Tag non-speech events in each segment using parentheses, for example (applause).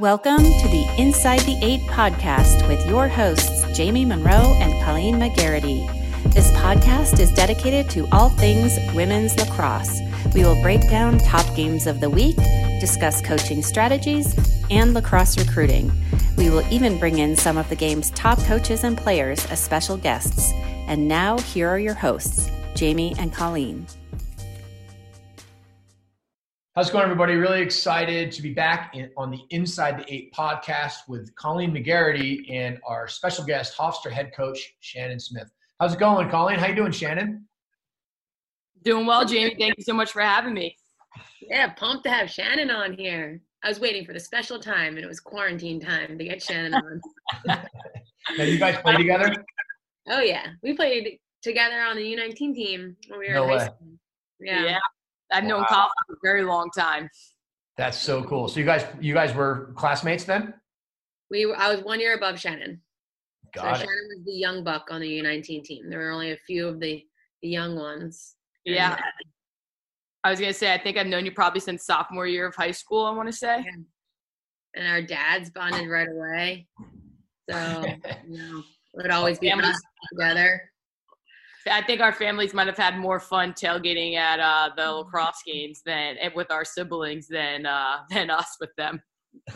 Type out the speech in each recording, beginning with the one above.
Welcome to the Inside the Eight podcast with your hosts, Jamie Monroe and Colleen McGarity. This podcast is dedicated to all things women's lacrosse. We will break down top games of the week, discuss coaching strategies, and lacrosse recruiting. We will even bring in some of the game's top coaches and players as special guests. And now, here are your hosts, Jamie and Colleen. How's it going, everybody? Really excited to be back in, on the Inside the Eight podcast with Colleen McGarity and our special guest, Hofstra head coach Shannon Smith. How's it going, Colleen? How you doing, Shannon? Doing well, Jamie. Thank you so much for having me. Yeah, pumped to have Shannon on here. I was waiting for the special time, and it was quarantine time to get Shannon on. (laughs) now, you guys play together? Oh yeah, we played together on the U19 team when we were no in high way. school. Yeah. Yeah. I've known Wow. Colleen for a very long time. That's so cool. So you guys, you guys were classmates then? we were, I was one year above Shannon. Got so it. Shannon was the young buck on the U19 team. There were only a few of the, the young ones. And, Yeah. uh, I was gonna say I think I've known you probably since sophomore year of high school. I want to say. and our dads bonded right away. So (laughs) you know, it would always be together. I think our families might have had more fun tailgating at uh, the lacrosse games than and with our siblings than uh, (laughs) than us with them.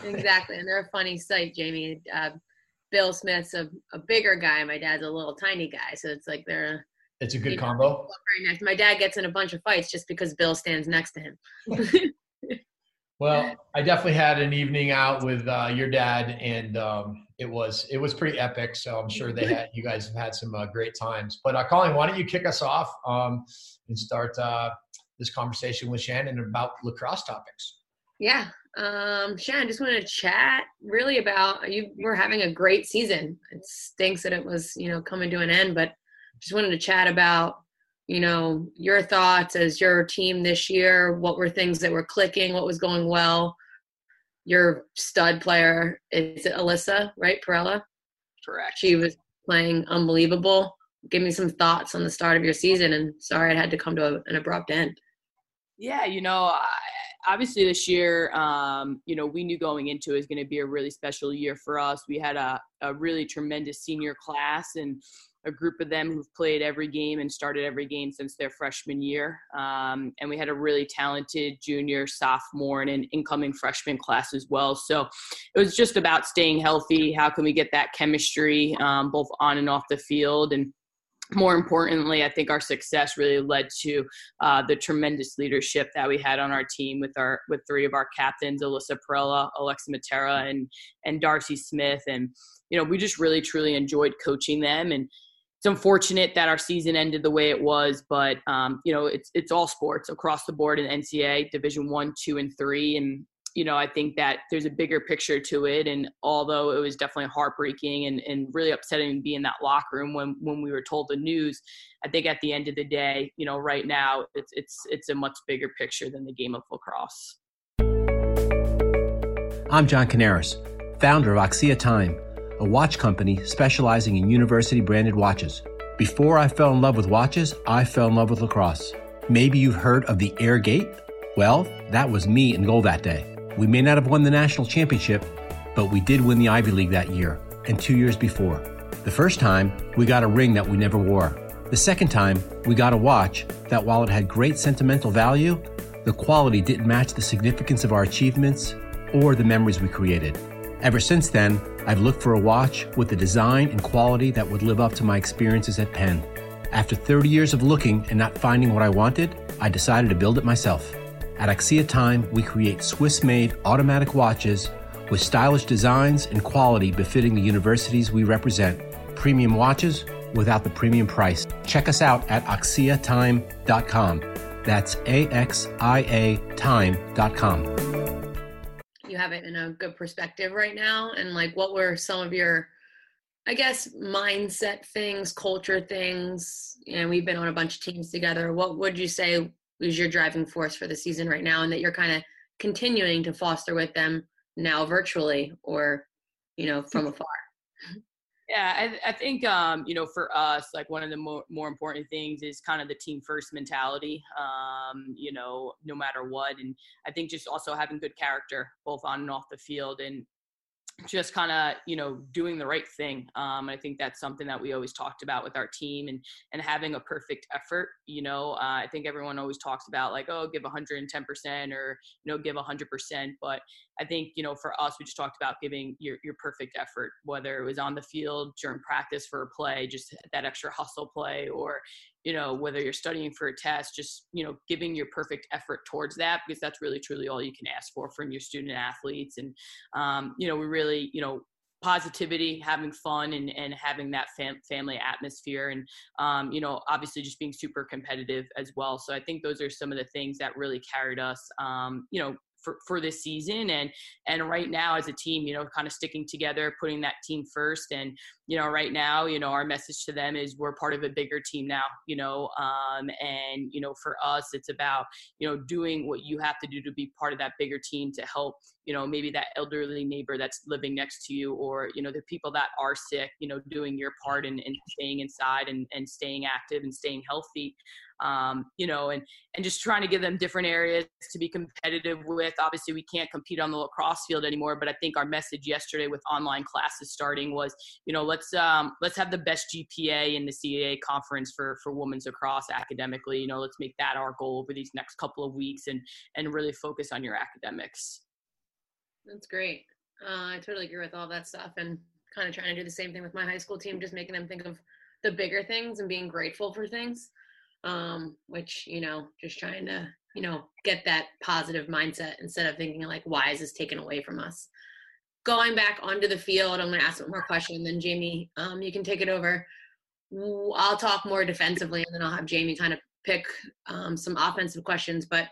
exactly, and they're a funny sight, Jamie. Uh, Bill Smith's a, a bigger guy. My dad's a little tiny guy, so it's like they're It's a good combo. very nice. My dad gets in a bunch of fights just because Bill stands next to him. (laughs) Well, I definitely had an evening out with uh, your dad, and um, it was it was pretty epic. So I'm sure they had you guys have had some uh, great times. But uh, why don't you kick us off um, and start uh, this conversation with Shannon about lacrosse topics? Yeah, um, Shannon, just wanted to chat really about you. Were having a great season. It stinks that it was you know coming to an end, but just wanted to chat about you know your thoughts as your team this year. What were things that were clicking? What was going well? Your stud player is it Alyssa, right? Perella. Correct. She was playing unbelievable. Give me some thoughts on the start of your season, and sorry it had to come to a, an abrupt end. Yeah, you know, I, obviously this year, um, you know, we knew going into it was going to be a really special year for us. We had a, a really tremendous senior class and a group of them who've played every game and started every game since their freshman year. Um, and we had a really talented junior, sophomore, and an incoming freshman class as well. So it was just about staying healthy. How can we get that chemistry um, both on and off the field? And more importantly, I think our success really led to uh, the tremendous leadership that we had on our team with our with three of our captains, Alyssa Perella, Alexa Matera, and and Darcy Smith, and you know we just really truly enjoyed coaching them and. It's unfortunate that our season ended the way it was, but um, you know it's it's all sports across the board in NCAA Division One, Two, and Three, and you know, I think that there's a bigger picture to it. And although it was definitely heartbreaking and, and really upsetting to be in that locker room when, when we were told the news, I think at the end of the day, you know, right now it's, it's, it's a much bigger picture than the game of lacrosse. I'm John Canaris, founder of Axia Time, a watch company specializing in university branded watches. Before I fell in love with watches, I fell in love with lacrosse. Maybe you've heard of the Air Gate? Well, that was me in goal that day. We may not have won the national championship, but we did win the Ivy League that year and two years before. The first time, we got a ring that we never wore. The second time, we got a watch that, while it had great sentimental value, the quality didn't match the significance of our achievements or the memories we created. Ever since then, I've looked for a watch with the design and quality that would live up to my experiences at Penn. After 30 years of looking and not finding what I wanted, I decided to build it myself. At Axia Time, we create Swiss made automatic watches with stylish designs and quality befitting the universities we represent. Premium watches without the premium price. Check us out at axiatime.com. That's A X I A time.com. have it in a good perspective right now? And like what were some of your i guess mindset things culture things? You know we've been on a bunch of teams together. What would you say is your driving force for the season right now and that you're kind of continuing to foster with them now virtually or you know from hmm. afar Yeah, I, I think um, you know for us, like one of the more more important things is kind of the team first mentality. Um, you know, no matter what, and I think just also having good character both on and off the field. And just kind of you know doing the right thing um, i think that's something that we always talked about with our team and and having a perfect effort you know uh, i think everyone always talks about like oh give 110% or you know give 100% but i think you know for us we just talked about giving your, your perfect effort whether it was on the field during practice for a play just that extra hustle play or you know whether you're studying for a test just you know giving your perfect effort towards that because that's really truly all you can ask for from your student athletes. And um, you know we really you know positivity having fun and, and having that fam- family atmosphere and um, you know obviously just being super competitive as well. So i think those are some of the things that really carried us um, you know for, for this season. And and right now as a team you know kind of sticking together putting that team first. And you know right now you know our message to them is we're part of a bigger team now you know um, and you know for us it's about you know doing what you have to do to be part of that bigger team to help you know maybe that elderly neighbor that's living next to you or you know the people that are sick you know doing your part and, staying inside and, and staying active and staying healthy um, you know, and and just trying to give them different areas to be competitive with. Obviously, we can't compete on the lacrosse field anymore, but I think our message yesterday with online classes starting was, you know, let's um, let's have the best GPA in the CAA conference for for women's lacrosse academically. You know, let's make that our goal over these next couple of weeks and and really focus on your academics. That's great. Uh, I totally agree with all that stuff and kind of trying to do the same thing with my high school team, just making them think of the bigger things and being grateful for things um, which you know just trying to you know get that positive mindset instead of thinking like why is this taken away from us? Going back onto the field i'm going to ask one more question then jamie um, you can take it over. I'll talk more defensively and then i'll have jamie kind of pick um, some offensive questions but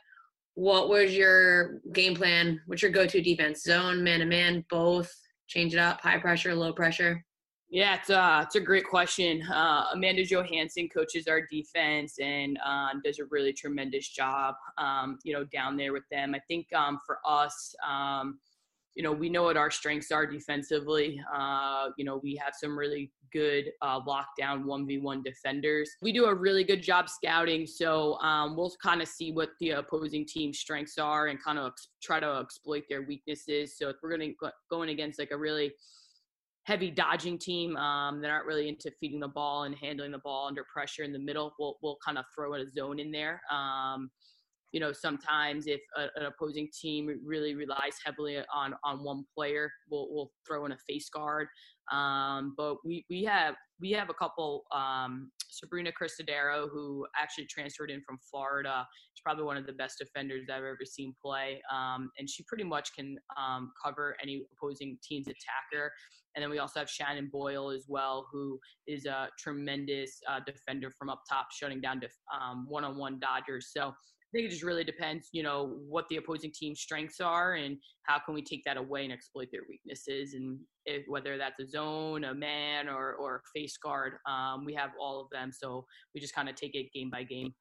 what was your game plan? What's your go-to defense? Zone man to man both? Change it up? High pressure low pressure yeah, it's, uh, it's a great question. Uh, Amanda Johansson coaches our defense and uh, does a really tremendous job, um, you know, down there with them. I think um, for us, um, you know, we know what our strengths are defensively. Uh, you know, we have some really good uh, lockdown 1v1 defenders. We do a really good job scouting, so um, we'll kind of see what the opposing team's strengths are and kind of ex- try to exploit their weaknesses. So if we're going to go going against like a really heavy dodging team um, that aren't really into feeding the ball and handling the ball under pressure in the middle. We'll, we'll kind of throw a zone in there. Um, you know, sometimes if a, an opposing team really relies heavily on on one player, we'll we'll throw in a face guard. Um, but we we have we have a couple. Um, Sabrina Cristodero, who actually transferred in from Florida, she's probably one of the best defenders I've ever seen play, um, and she pretty much can um, cover any opposing team's attacker. And then we also have Shannon Boyle as well, who is a tremendous uh, defender from up top, shutting down um, one-on-one Dodgers. So I think it just really depends, you know, what the opposing team's strengths are and how can we take that away and exploit their weaknesses. And if, whether that's a zone, a man, or or a face guard, um, we have all of them. So we just kind of take it game by game.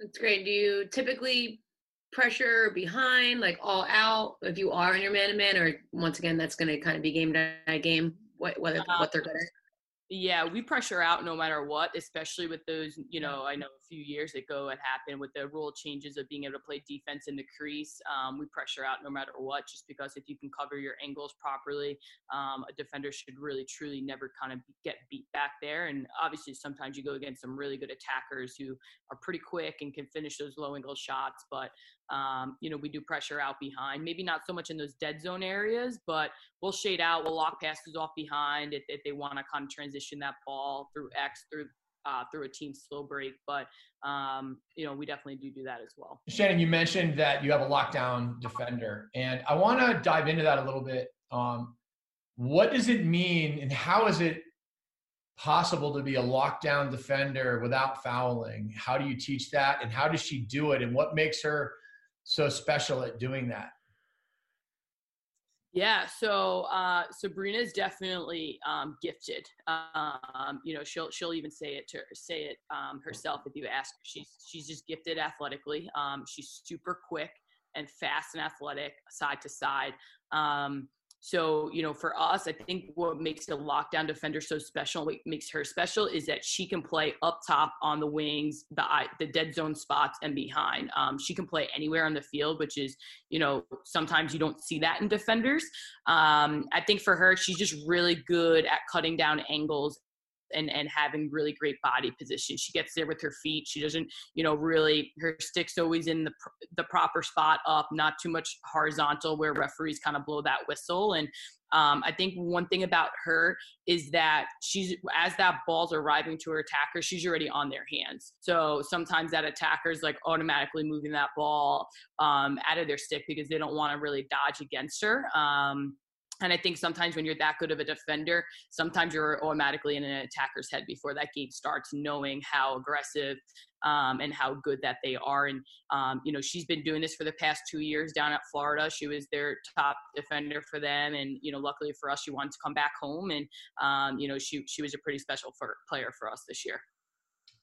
That's great. Do you typically pressure behind, like all out, if you are in your man to man, or once again, that's going to kind of be game by game, what, whether, uh, what they're good at? Yeah, we pressure out no matter what, especially with those, you know, I know few years ago it happened with the rule changes of being able to play defense in the crease. Um, we pressure out no matter what, just because if you can cover your angles properly, um, a defender should really, truly never kind of get beat back there. And obviously, sometimes you go against some really good attackers who are pretty quick and can finish those low angle shots. But um, you know, we do pressure out behind, maybe not so much in those dead zone areas, but we'll shade out, we'll lock passes off behind if, if they want to kind of transition that ball through X, through uh, through a team slow break. But um, you know, we definitely do do that as well. Shannon, you mentioned that you have a lockdown defender, and I want to dive into that a little bit. Um, what does it mean, and how is it possible to be a lockdown defender without fouling? How do you teach that, and how does she do it, and what makes her so special at doing that? Yeah, so uh, Sabrina is definitely um, gifted. Um, you know, she'll she'll even say it to say it um, herself if you ask. She's she's just gifted athletically. Um, she's super quick and fast and athletic, side to side. So, you know, for us, I think what makes a lockdown defender so special, what makes her special is that she can play up top on the wings, the the dead zone spots, and behind. Um, she can play anywhere on the field, which is, you know, sometimes you don't see that in defenders. Um, I think for her, she's just really good at cutting down angles and and having really great body position. She gets there with her feet. She doesn't, you know, really her stick's always in the the proper spot up, not too much horizontal where referees kind of blow that whistle. And um, I think one thing about her is that she's as that ball's arriving to her attacker, she's already on their hands. So sometimes that attacker's like automatically moving that ball um, out of their stick because they don't want to really dodge against her. Um, and I think sometimes when you're that good of a defender, sometimes you're automatically in an attacker's head before that game starts, knowing how aggressive um, and how good that they are. And, um, you know, she's been doing this for the past two years down at Florida. She was their top defender for them. And, you know, luckily for us, she wanted to come back home. And, um, you know, she, she was a pretty special for, player for us this year.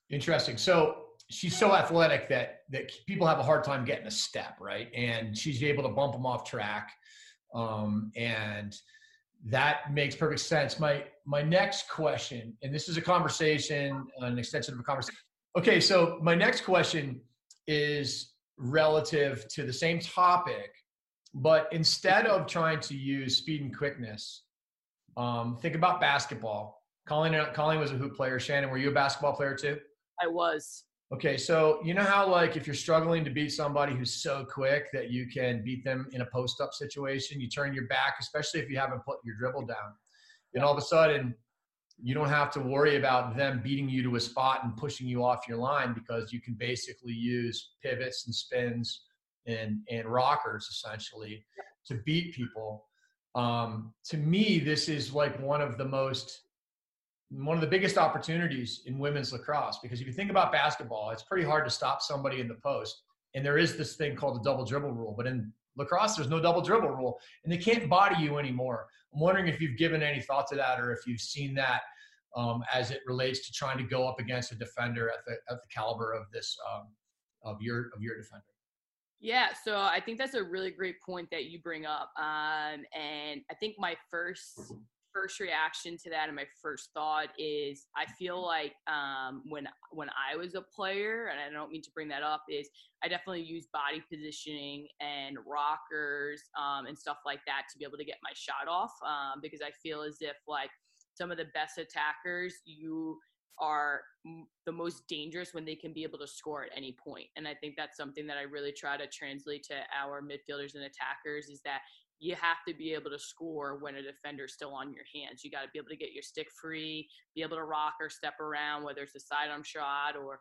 Interesting. So she's so athletic that, that people have a hard time getting a step, right? And she's able to bump them off track um, and that makes perfect sense. My my next question, and this is a conversation, an extension of a conversation. Okay, so my next question is relative to the same topic, but instead of trying to use speed and quickness, um, think about basketball. Colleen, Colleen was a hoop player. Shannon, were you a basketball player too? I was. Okay, so you know how like if you're struggling to beat somebody who's so quick that you can beat them in a post up situation, you turn your back, especially if you haven't put your dribble down. And all of a sudden, you don't have to worry about them beating you to a spot and pushing you off your line because you can basically use pivots and spins and and rockers essentially to beat people. Um, to me, this is like one of the most one of the biggest opportunities in women's lacrosse because if you think about basketball, it's pretty hard to stop somebody in the post. And there is this thing called the double dribble rule, but in lacrosse, there's no double dribble rule, and they can't body you anymore. I'm wondering if you've given any thought to that, or if you've seen that um, as it relates to trying to go up against a defender at the at the caliber of this um, of your of your defender. Yeah, so I think that's a really great point that you bring up, um, and I think my first first reaction to that and my first thought is I feel like um, when when I was a player, and I don't mean to bring that up, is I definitely use body positioning and rockers um, and stuff like that to be able to get my shot off um, because I feel as if like some of the best attackers you are the most dangerous when they can be able to score at any point. And I think that's something that I really try to translate to our midfielders and attackers is that you have to be able to score when a defender's still on your hands. You got to be able to get your stick free, be able to rock or step around, whether it's a sidearm shot or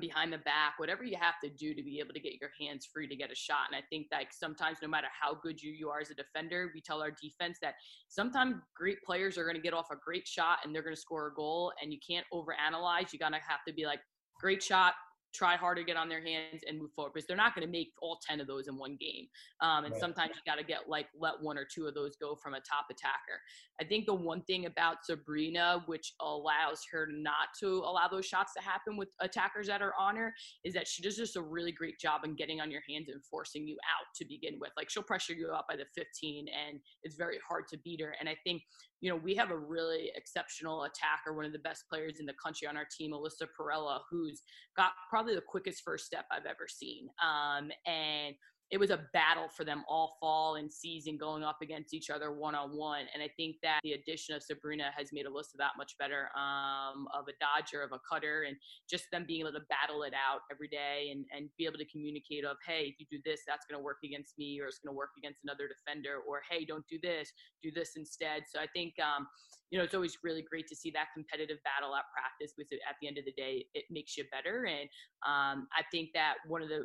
behind the back, whatever you have to do to be able to get your hands free to get a shot. And I think that sometimes, no matter how good you, you are as a defender, we tell our defense that sometimes great players are going to get off a great shot and they're going to score a goal. And you can't overanalyze. You got to have to be like, great shot, try harder, to get on their hands and move forward because they're not going to make all 10 of those in one game. Um, and right. sometimes you got to get like, let one or two of those go from a top attacker. I think the one thing about Sabrina, which allows her not to allow those shots to happen with attackers that are on her, is that she does just a really great job in getting on your hands and forcing you out to begin with. Like she'll pressure you out by the 15 and it's very hard to beat her. And I think you know, we have a really exceptional attacker, one of the best players in the country on our team, Alyssa Perella, who's got probably the quickest first step I've ever seen. Um, and it was a battle for them all fall and season going up against each other one on one. And I think that the addition of Sabrina has made Alyssa that much better um, of a dodger, of a cutter, and just them being able to battle it out every day and, and be able to communicate of, hey, if you do this, that's going to work against me, or it's going to work against another defender, or hey, don't do this, do this instead. So I think, um, you know, it's always really great to see that competitive battle at practice because at the end of the day, it makes you better. And um, I think that one of the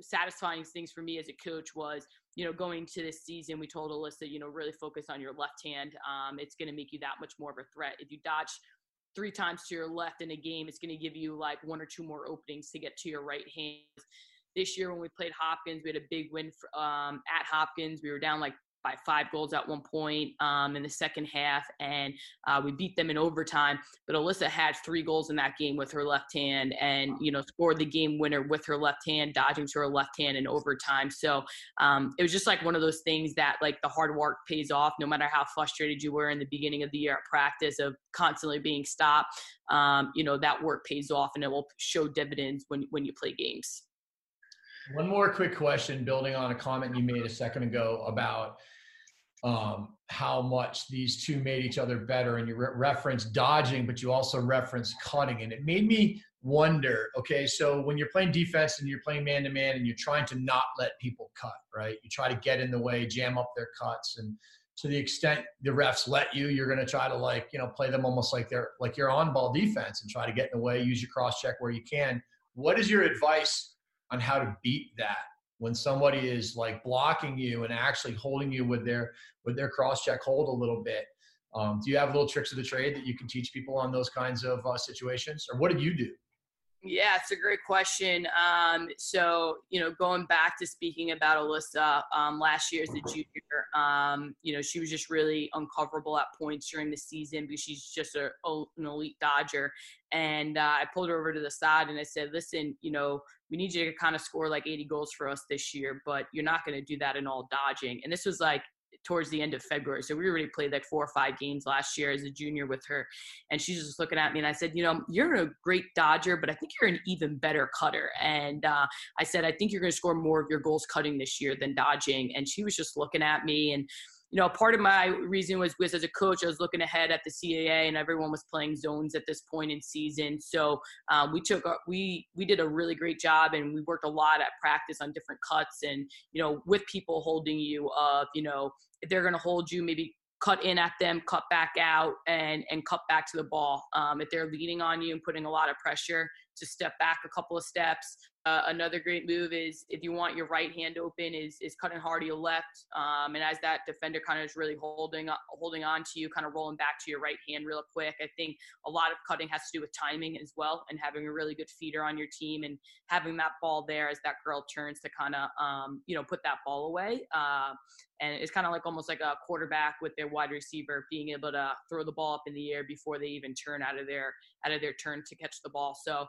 satisfying things for me as a coach was, you know, going to this season, we told Alyssa, you know, really focus on your left hand. Um, it's going to make you that much more of a threat. If you dodge three times to your left in a game, it's going to give you like one or two more openings to get to your right hand. This year, when we played Hopkins, we had a big win for, um, at Hopkins. We were down like by five goals at one point um, in the second half, and uh, we beat them in overtime. But Alyssa had three goals in that game with her left hand, and you know scored the game winner with her left hand, dodging to her left hand in overtime. So um, it was just like one of those things that like the hard work pays off, no matter how frustrated you were in the beginning of the year at practice of constantly being stopped. Um, you know that work pays off, and it will show dividends when when you play games. One more quick question, building on a comment you made a second ago about um, how much these two made each other better. And you re- referenced dodging, but you also referenced cutting. And it made me wonder okay, so when you're playing defense and you're playing man to man and you're trying to not let people cut, right? You try to get in the way, jam up their cuts. And to the extent the refs let you, you're going to try to like, you know, play them almost like they're like you're on ball defense and try to get in the way, use your cross check where you can. What is your advice on how to beat that? When somebody is like blocking you and actually holding you with their with their cross check hold a little bit um, do you have little tricks of the trade that you can teach people on those kinds of uh, situations? Or what did you do yeah, it's a great question. Um, so, you know, going back to speaking about Alyssa um, last year as a junior, um, you know, she was just really uncoverable at points during the season because she's just a, an elite dodger. And uh, I pulled her over to the side and I said, listen, you know, we need you to kind of score like 80 goals for us this year, but you're not going to do that in all dodging. And this was like towards the end of February. So we already played like four or five games last year as a junior with her. And she's just looking at me and I said, you know, you're a great dodger, but I think you're an even better cutter. And uh, I said, I think you're going to score more of your goals cutting this year than dodging. And she was just looking at me and you know, part of my reason was was as a coach, I was looking ahead at the CAA, and everyone was playing zones at this point in season. So um, we took we we did a really great job, and we worked a lot at practice on different cuts, and you know, with people holding you, of you know, if they're going to hold you, maybe cut in at them, cut back out, and and cut back to the ball. Um, if they're leaning on you and putting a lot of pressure, to step back a couple of steps. Uh, another great move is if you want your right hand open, is is cutting hard to your left, um, and as that defender kind of is really holding holding on to you, kind of rolling back to your right hand real quick. I think a lot of cutting has to do with timing as well, and having a really good feeder on your team, and having that ball there as that girl turns to kind of um, you know put that ball away. Uh, and it's kind of like almost like a quarterback with their wide receiver being able to throw the ball up in the air before they even turn out of their out of their turn to catch the ball. So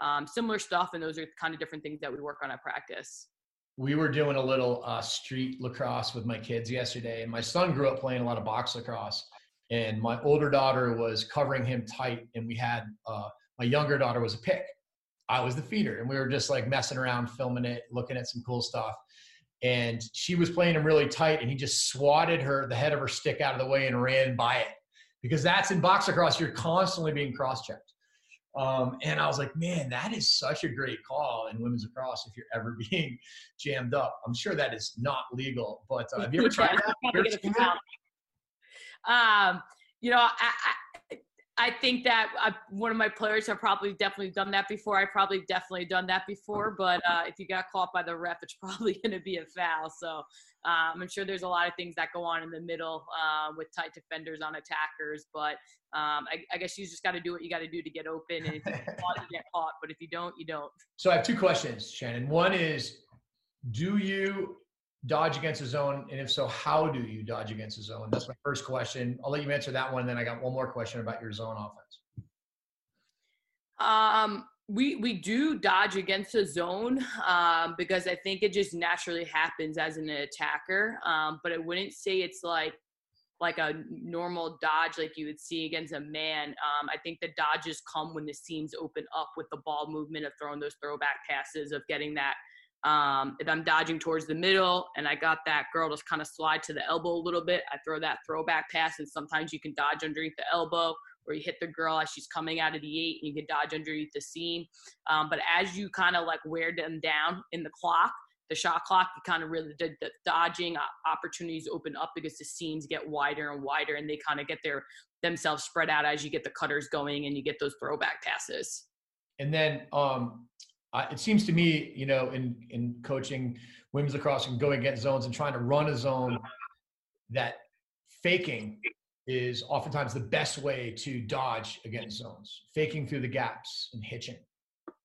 um, similar stuff, and those are kind of different things that we work on at practice. We were doing a little uh, street lacrosse with my kids yesterday, and my son grew up playing a lot of box lacrosse. And my older daughter was covering him tight, and we had uh, my younger daughter was a pick. I was the feeder, and we were just like messing around, filming it, looking at some cool stuff. And she was playing him really tight, and he just swatted her the head of her stick out of the way and ran by it because that's in box lacrosse. You're constantly being cross checked. Um, and I was like, man, that is such a great call in women's lacrosse if you're ever (laughs) being jammed up. I'm sure that is not legal, but uh, have you ever tried (laughs) that? Um, you know, I, I think that I, one of my players have probably definitely done that before. I probably definitely done that before, but uh, if you got caught by the ref, it's (laughs) probably going to be a foul. So um, I'm sure there's a lot of things that go on in the middle uh, with tight defenders on attackers, but um, I, I, guess you just got to do what you got to do to get open, and if you caught, you get caught. But if you don't, you don't. So I have two questions, Shannon. One is, do you dodge against a zone? And if so, how do you dodge against a zone? That's my first question. I'll let you answer that one. Then I got one more question about your zone offense. Um, we we do dodge against a zone um, because I think it just naturally happens as an attacker. Um, but I wouldn't say it's like like a normal dodge like you would see against a man. Um, I think the dodges come when the seams open up with the ball movement of throwing those throwback passes of getting that um, if I'm dodging towards the middle and I got that girl just kind of slide to the elbow a little bit, I throw that throwback pass, and sometimes you can dodge underneath the elbow or you hit the girl as she's coming out of the eight and you can dodge underneath the seam. Um, but as you kind of like wear them down in the clock, the shot clock, you kind of really the, the dodging opportunities open up because the seams get wider and wider and they kind of get their themselves spread out as you get the cutters going and you get those throwback passes. And then um, uh, it seems to me, you know, in in coaching women's lacrosse and going against zones and trying to run a zone, that faking is oftentimes the best way to dodge against zones. Faking through the gaps and hitching.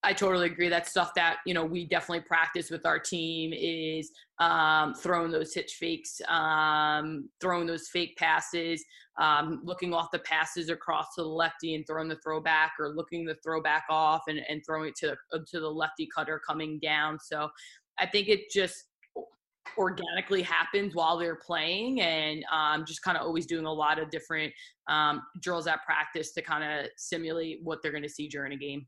I totally agree. That's stuff that you know we definitely practice with our team is um, throwing those hitch fakes, um, throwing those fake passes, um, looking off the passes across to the lefty and throwing the throwback, or looking the throwback off and, and throwing it to uh, to the lefty cutter coming down. So I think it just organically happens while they're playing and um, just kind of always doing a lot of different um, drills at practice to kind of simulate what they're going to see during a game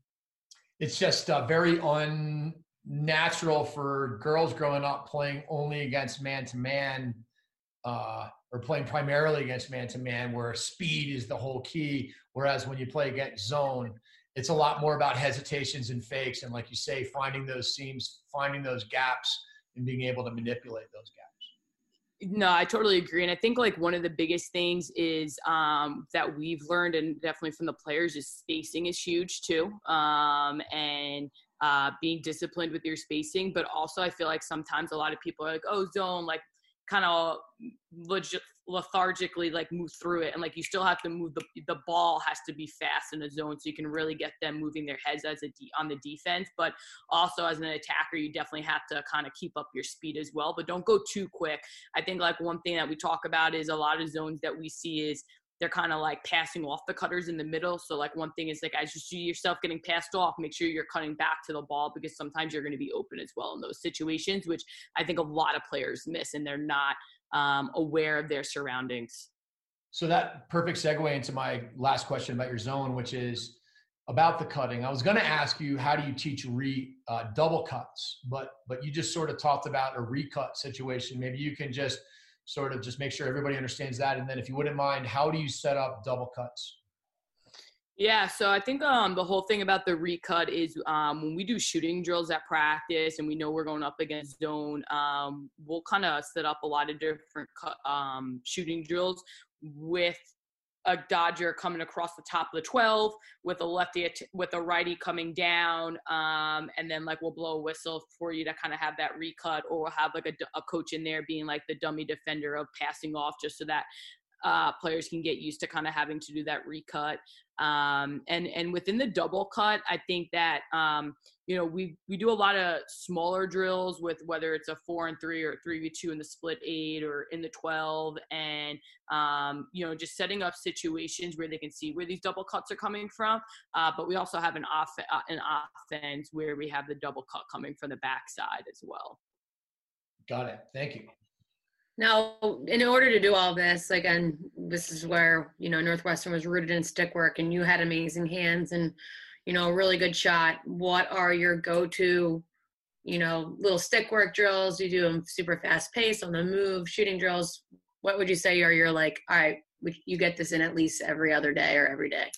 it's just uh, very unnatural for girls growing up playing only against man to man or playing primarily against man to man where speed is the whole key. Whereas when you play against zone it's a lot more about hesitations and fakes and like you say finding those seams finding those gaps and being able to manipulate those gaps no, I totally agree. And I think like one of the biggest things is um, that we've learned, and definitely from the players, is spacing is huge too. Um, and uh, being disciplined with your spacing. But also, I feel like sometimes a lot of people are like, oh, zone, like kind of lethargically like move through it and like you still have to move the the ball has to be fast in the zone so you can really get them moving their heads as a de- on the defense but also as an attacker you definitely have to kind of keep up your speed as well but don't go too quick i think like one thing that we talk about is a lot of zones that we see is they're kind of like passing off the cutters in the middle. So like one thing is like as you see yourself getting passed off, make sure you're cutting back to the ball because sometimes you're going to be open as well in those situations, which I think a lot of players miss and they're not um, aware of their surroundings. So that perfect segue into my last question about your zone, which is about the cutting. I was going to ask you how do you teach re uh, double cuts, but but you just sort of talked about a recut situation. Maybe you can just sort of just make sure everybody understands that. And then if you wouldn't mind, how do you set up double cuts? Yeah, so I think um, the whole thing about the recut is um, when we do shooting drills at practice and we know we're going up against zone, um, we'll kind of set up a lot of different um, shooting drills with a Dodger coming across the top of the 12 with a lefty with a righty coming down, um, and then like we'll blow a whistle for you to kind of have that recut, or we'll have like a, a coach in there being like the dummy defender of passing off, just so that uh, players can get used to kind of having to do that recut. Um, and and within the double cut, I think that um, you know we we do a lot of smaller drills with whether it's a four and three or three v two in the split eight or in the twelve, and um, you know just setting up situations where they can see where these double cuts are coming from. Uh, but we also have an off uh, an offense where we have the double cut coming from the backside as well. Got it. Thank you. Now, in order to do all this, again, this is where you know Northwestern was rooted in stick work, and you had amazing hands and you know a really good shot. What are your go-to, you know, little stick work drills? You do them super fast pace on the move, shooting drills. What would you say are your like? All right, you get this in at least every other day or every day.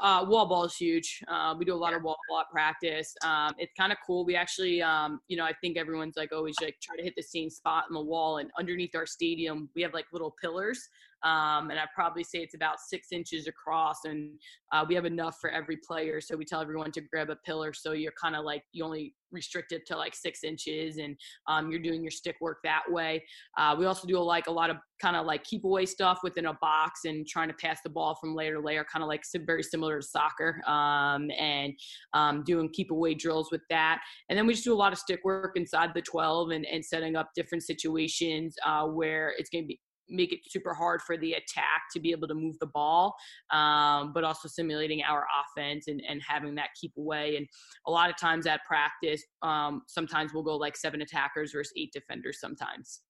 Uh, wall ball is huge. Uh, we do a lot of wall ball practice. Um, it's kind of cool. We actually, um, you know, I think everyone's like always like try to hit the same spot in the wall. And underneath our stadium, we have like little pillars um, and I probably say it's about six inches across, and uh, we have enough for every player. So we tell everyone to grab a pillar, so you're kind of like you only restricted to like six inches, and um, you're doing your stick work that way. Uh, we also do like a lot of kind of like keep away stuff within a box and trying to pass the ball from layer to layer, kind of like very similar to soccer, um, and um, doing keep away drills with that. And then we just do a lot of stick work inside the 12 and, and setting up different situations uh, where it's going to be make it super hard for the attack to be able to move the ball, um, but also simulating our offense and, and having that keep away. And a lot of times at practice, um, sometimes we'll go like seven attackers versus eight defenders sometimes.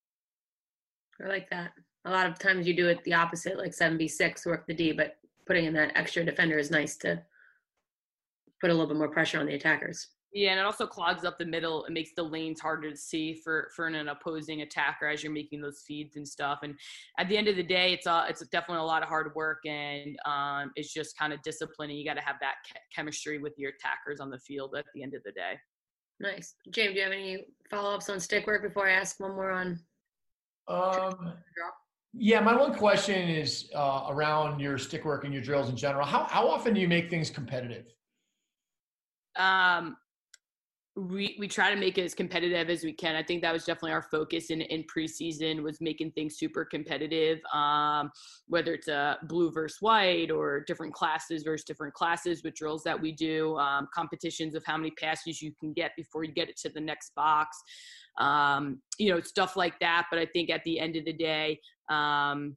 I like that. A lot of times you do it the opposite, like 7v6, work the D, but putting in that extra defender is nice to put a little bit more pressure on the attackers. Yeah, and it also clogs up the middle. It makes the lanes harder to see for for an opposing attacker as you're making those feeds and stuff. And at the end of the day, it's a, it's definitely a lot of hard work, and um, it's just kind of discipline. And you got to have that chemistry with your attackers on the field at the end of the day. Nice, James. Do you have any follow ups on stick work before I ask one more on? Um, yeah, my one question is uh, around your stick work and your drills in general. How how often do you make things competitive? Um, we we try to make it as competitive as we can. I think that was definitely our focus in in preseason was making things super competitive. Um, whether it's a blue versus white or different classes versus different classes with drills that we do, um, competitions of how many passes you can get before you get it to the next box. Um, you know, stuff like that. But I think at the end of the day, um,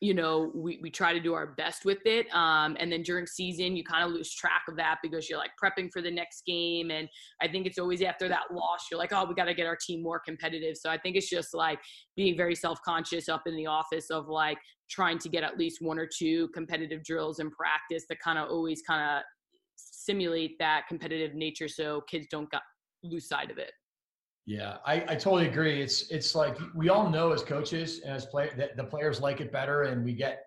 you know we, we try to do our best with it um, and then during season you kind of lose track of that because you're like prepping for the next game and i think it's always after that loss you're like oh we got to get our team more competitive. So i think it's just like being very self-conscious up in the office of like trying to get at least one or two competitive drills in practice that kind of always kind of simulate that competitive nature so kids don't got, lose sight of it yeah, I, I totally agree. It's it's like we all know as coaches and as play that the players like it better, and we get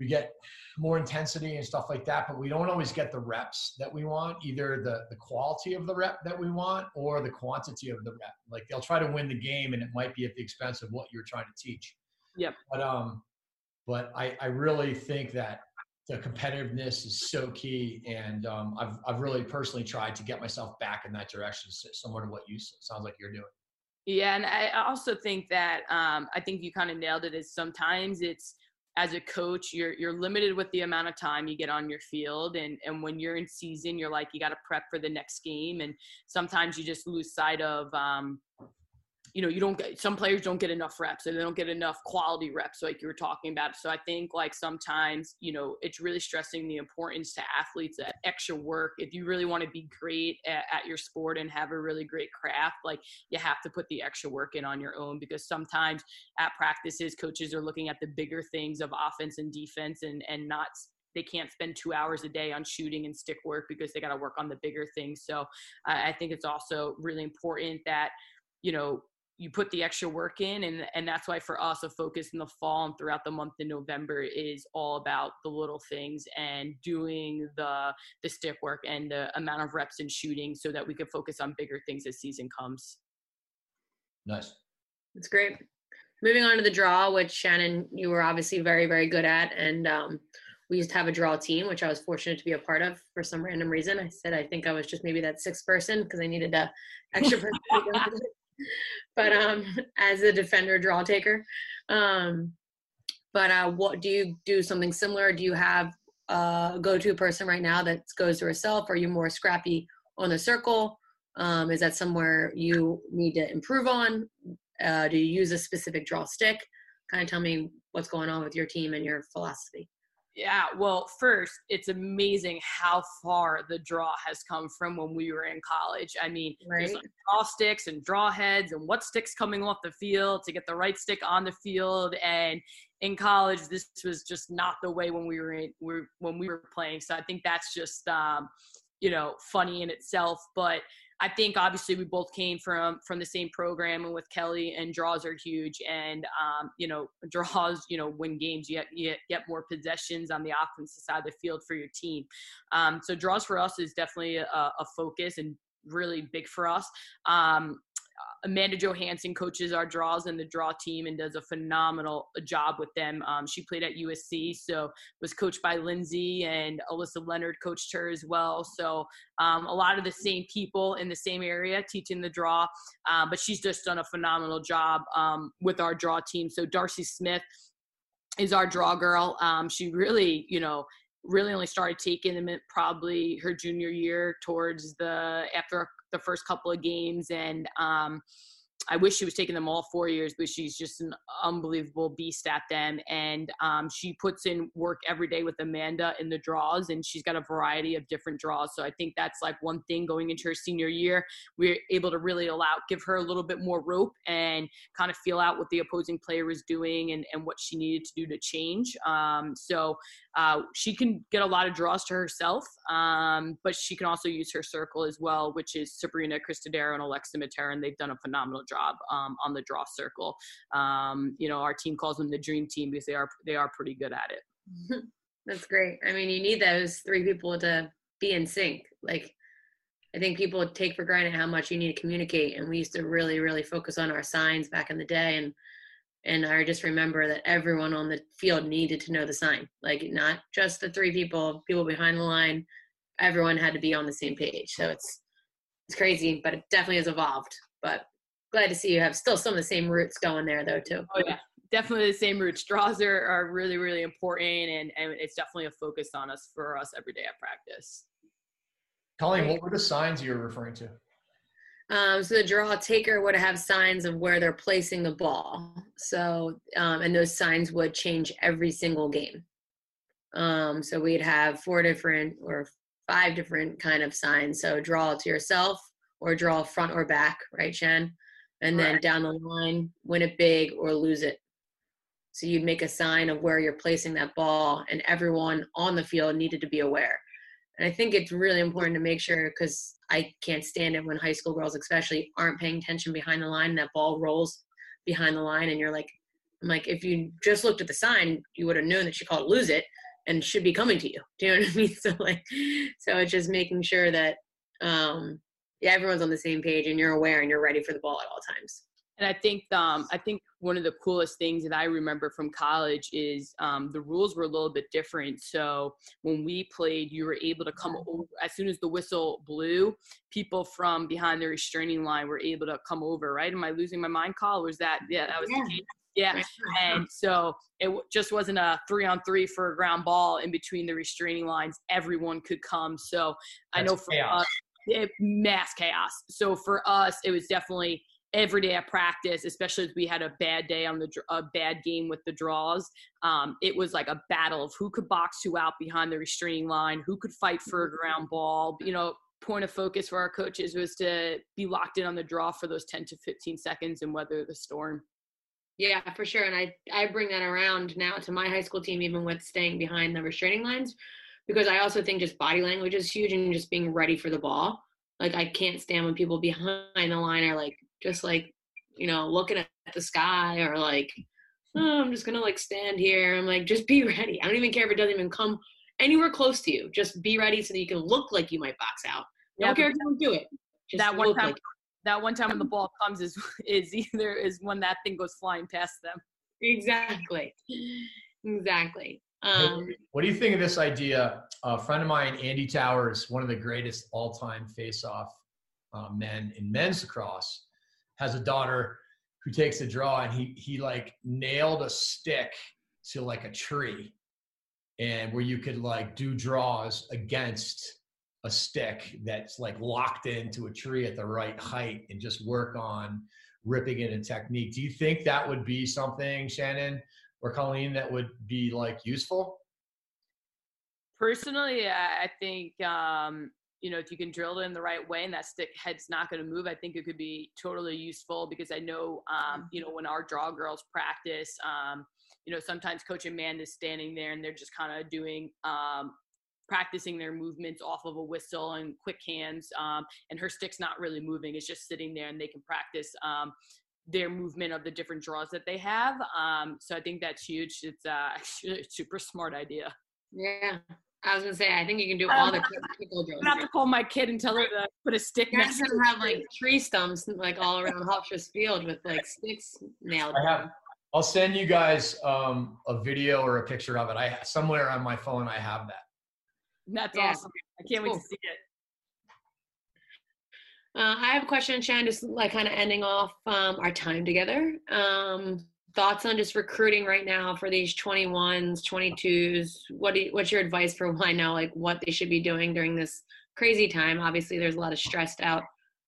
we get more intensity and stuff like that. But we don't always get the reps that we want, either the the quality of the rep that we want or the quantity of the rep. Like they'll try to win the game, and it might be at the expense of what you're trying to teach. Yep. But um, but I I really think that the competitiveness is so key, and um, I've I've really personally tried to get myself back in that direction, similar to what you sounds like you're doing. Yeah, and I also think that um, I think you kind of nailed it. Is sometimes it's as a coach, you're you're limited with the amount of time you get on your field, and and when you're in season, you're like you got to prep for the next game, and sometimes you just lose sight of um, you know, you don't get some players don't get enough reps and they don't get enough quality reps, like you were talking about. So I think like sometimes, you know, it's really stressing the importance to athletes that extra work. If you really want to be great at, at your sport and have a really great craft, like you have to put the extra work in on your own because sometimes at practices, coaches are looking at the bigger things of offense and defense and and not they can't spend two hours a day on shooting and stick work because they got to work on the bigger things. So I think it's also really important that you know you put the extra work in and and that's why for us a focus in the fall and throughout the month in november is all about the little things and doing the the stick work and the amount of reps and shooting so that we can focus on bigger things as season comes. Nice. That's great. Moving on to the draw which shannon you were obviously very very good at and um, we used to have a draw team which i was fortunate to be a part of for some random reason. I said i think i was just maybe that sixth person because i needed a extra person but um, (laughs) as a defender draw taker. Um, but uh, what do you do something similar? Do you have a go-to person right now that goes to herself? Are you more scrappy on the circle? Um, is that somewhere you need to improve on? Uh, do you use a specific draw stick? Kind of tell me what's going on with your team and your philosophy. Yeah, well, first, it's amazing how far the draw has come from when we were in college. I mean, right. there's like draw sticks and draw heads and what sticks coming off the field to get the right stick on the field. And in college, this was just not the way when we were in, when we were playing. So I think that's just um, you know funny in itself. But I think obviously we both came from from the same program, and with Kelly and draws are huge. And um, you know, (laughs) draws, you know, win games. You get, get more possessions on the offensive side of the field for your team. Um, so draws for us is definitely a, a focus and really big for us. Um, Amanda Johansson coaches our draws and the draw team and does a phenomenal job with them. Um, she played at USC, so was coached by Lindsay and Alyssa Leonard coached her as well. So um, a lot of the same people in the same area teaching the draw, uh, but she's just done a phenomenal job um, with our draw team. So Darcy Smith is our draw girl. Um, she really, you know, really only started taking them probably her junior year towards the after the first couple of games and um, I wish she was taking them all four years, but she's just an unbelievable beast at them. And um, she puts in work every day with Amanda in the draws, and she's got a variety of different draws. So I think that's like one thing going into her senior year. We're able to really allow, give her a little bit more rope and kind of feel out what the opposing player was doing and, and what she needed to do to change. Um, so uh, she can get a lot of draws to herself, um, but she can also use her circle as well, which is Sabrina Cristodero and Alexa Matera, and they've done a phenomenal job um, on the draw circle. Um, you know, our team calls them the dream team because they are they are pretty good at it. (laughs) That's great. I mean, you need those three people to be in sync. Like, I think people take for granted how much you need to communicate, and we used to really, really focus on our signs back in the day, and and I just remember that everyone on the field needed to know the sign, like not just the three people, people behind the line. Everyone had to be on the same page. So it's it's crazy, but it definitely has evolved. But glad to see you have still some of the same roots going there though too. Oh yeah, definitely the same roots. Draws are, are really really important, and and it's definitely a focus on us for us every day at practice. Colleen, what were the signs you were referring to? Um, so the draw taker would have signs of where they're placing the ball. So, um, and those signs would change every single game. Um, so we'd have four different or five different kind of signs. So draw to yourself or draw front or back, right, Shan? And then down the line, win it big or lose it. So you'd make a sign of where you're placing that ball, and everyone on the field needed to be aware. And I think it's really important to make sure because I can't stand it when high school girls, especially, aren't paying attention behind the line. That ball rolls behind the line, and you're like, I'm like, if you just looked at the sign, you would have known that she called lose it and should be coming to you. Do you know what I mean? (laughs) So like, so it's just making sure that um, yeah, everyone's on the same page and you're aware and you're ready for the ball at all times. And I think um, I think one of the coolest things that I remember from college is um, the rules were a little bit different. So when we played, you were able to come over as soon as the whistle blew. People from behind the restraining line were able to come over. Right? Am I losing my mind, Call? Was that yeah? That was yeah. the case. Yeah. And so it just wasn't a three on three for a ground ball in between the restraining lines. Everyone could come. So That's I know for chaos. us, it, mass chaos. So for us, it was definitely every day at practice, especially if we had a bad day on the a bad game with the draws. Um, it was like a battle of who could box who out behind the restraining line, who could fight for a ground ball. You know, point of focus for our coaches was to be locked in on the draw for those 10 to 15 seconds and weather the storm. Yeah, for sure. And I, I bring that around now to my high school team, even with staying behind the restraining lines, because I also think just body language is huge and just being ready for the ball. Like I can't stand when people behind the line are like just like, you know, looking at the sky or like, oh, I'm just gonna like stand here. I'm like, just be (laughs) ready. I don't even care if it doesn't even come anywhere close to you. Just be ready so that you can look like you might box out. Yeah, don't care if you don't do it. Just that one time like (laughs) that one time when the ball comes is (laughs) is either is when that thing goes flying past them. Exactly. Exactly. Um, what do you think of this idea? A friend of mine, Andy Towers, one of the greatest all-time face-off uh, men in men's lacrosse, has a daughter who takes a draw, and he he like nailed a stick to like a tree, and where you could like do draws against a stick that's like locked into a tree at the right height and just work on ripping it in technique. Do you think that would be something, Shannon or Colleen, that would be like useful? Personally, I think um, you know if you can drill it in the right way and that stick head's not going to move, I think it could be totally useful because I know um, you know when our draw girls practice. Um, you know, sometimes Coach Amanda's standing there and they're just kind of doing um, practicing their movements off of a whistle and quick hands. Um, and her stick's not really moving; it's just sitting there, and they can practice um, their movement of the different draws that they have. Um, so I think that's huge. It's uh, (laughs) actually a super smart idea. Yeah. I was gonna say, I think you can do all the pickle drills. I have to call my kid and tell her to put a stick. You guys gonna have like tree stumps like all around Hofstra Field with like sticks nailed. I have. I'll send you guys um, a video or a picture of it. I somewhere on my phone I have that. That's yeah. awesome. I can't cool. wait to see it. Uh, I have a question, Shan, just like kind of ending off um, our time together. Um, thoughts on just recruiting right now for these 21s, 22s? What do you, what's your advice for (laughs) why now, like what they should be doing during this crazy time? Obviously, there's a lot of stressed out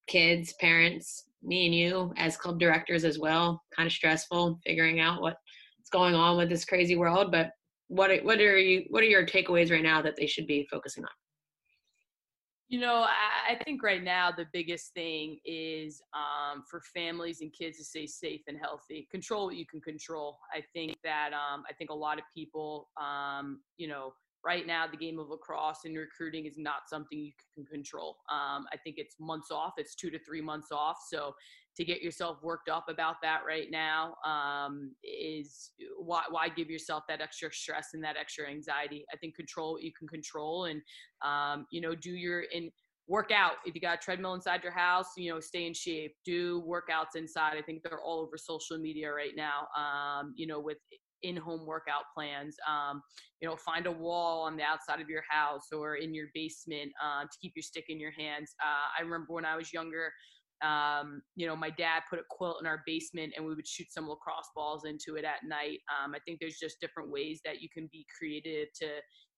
kids, parents, me and you as club directors as well, kind of stressful figuring out what's going on with this crazy world. But what what are you what are your takeaways right now that they should be focusing on? You know, I, think right now the biggest thing is um, for families and kids to stay safe and healthy. Control what you can control. I think that um, I think a lot of people, um, you know, right now the game of lacrosse and recruiting is not something you can control. Um, I think it's months off. It's two to three months off. So to get yourself worked up about that right now um, is why, why give yourself that extra stress and that extra anxiety? I think control what you can control and, um, you know, do your in work out. If you got a treadmill inside your house, you know, stay in shape, do workouts inside. I think they're all over social media right now. Um, you know, with in-home workout plans. Um, you know, find a wall on the outside of your house or in your basement uh, to keep your stick in your hands. Uh, I remember when I was younger, um, you know, my dad put a quilt in our basement and we would shoot some lacrosse balls into it at night. Um, I think there's just different ways that you can be creative to,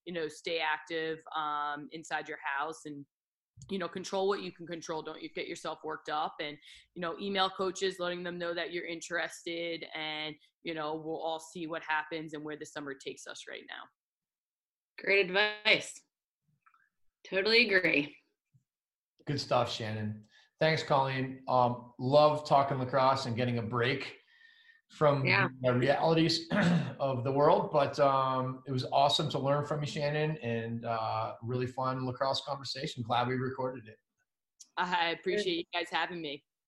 you know, stay active um, inside your house and you know control what you can control. Don't you get yourself worked up and you know email coaches letting them know that you're interested and you know we'll all see what happens and where the summer takes us right now. Great advice. Totally agree. Good stuff shannon thanks colleen um, love talking lacrosse and getting a break from yeah. the realities (clears throat) of the world. But um, it was awesome to learn from you, Shannon, and uh, really fun lacrosse conversation. Glad we recorded it. I appreciate you guys having me.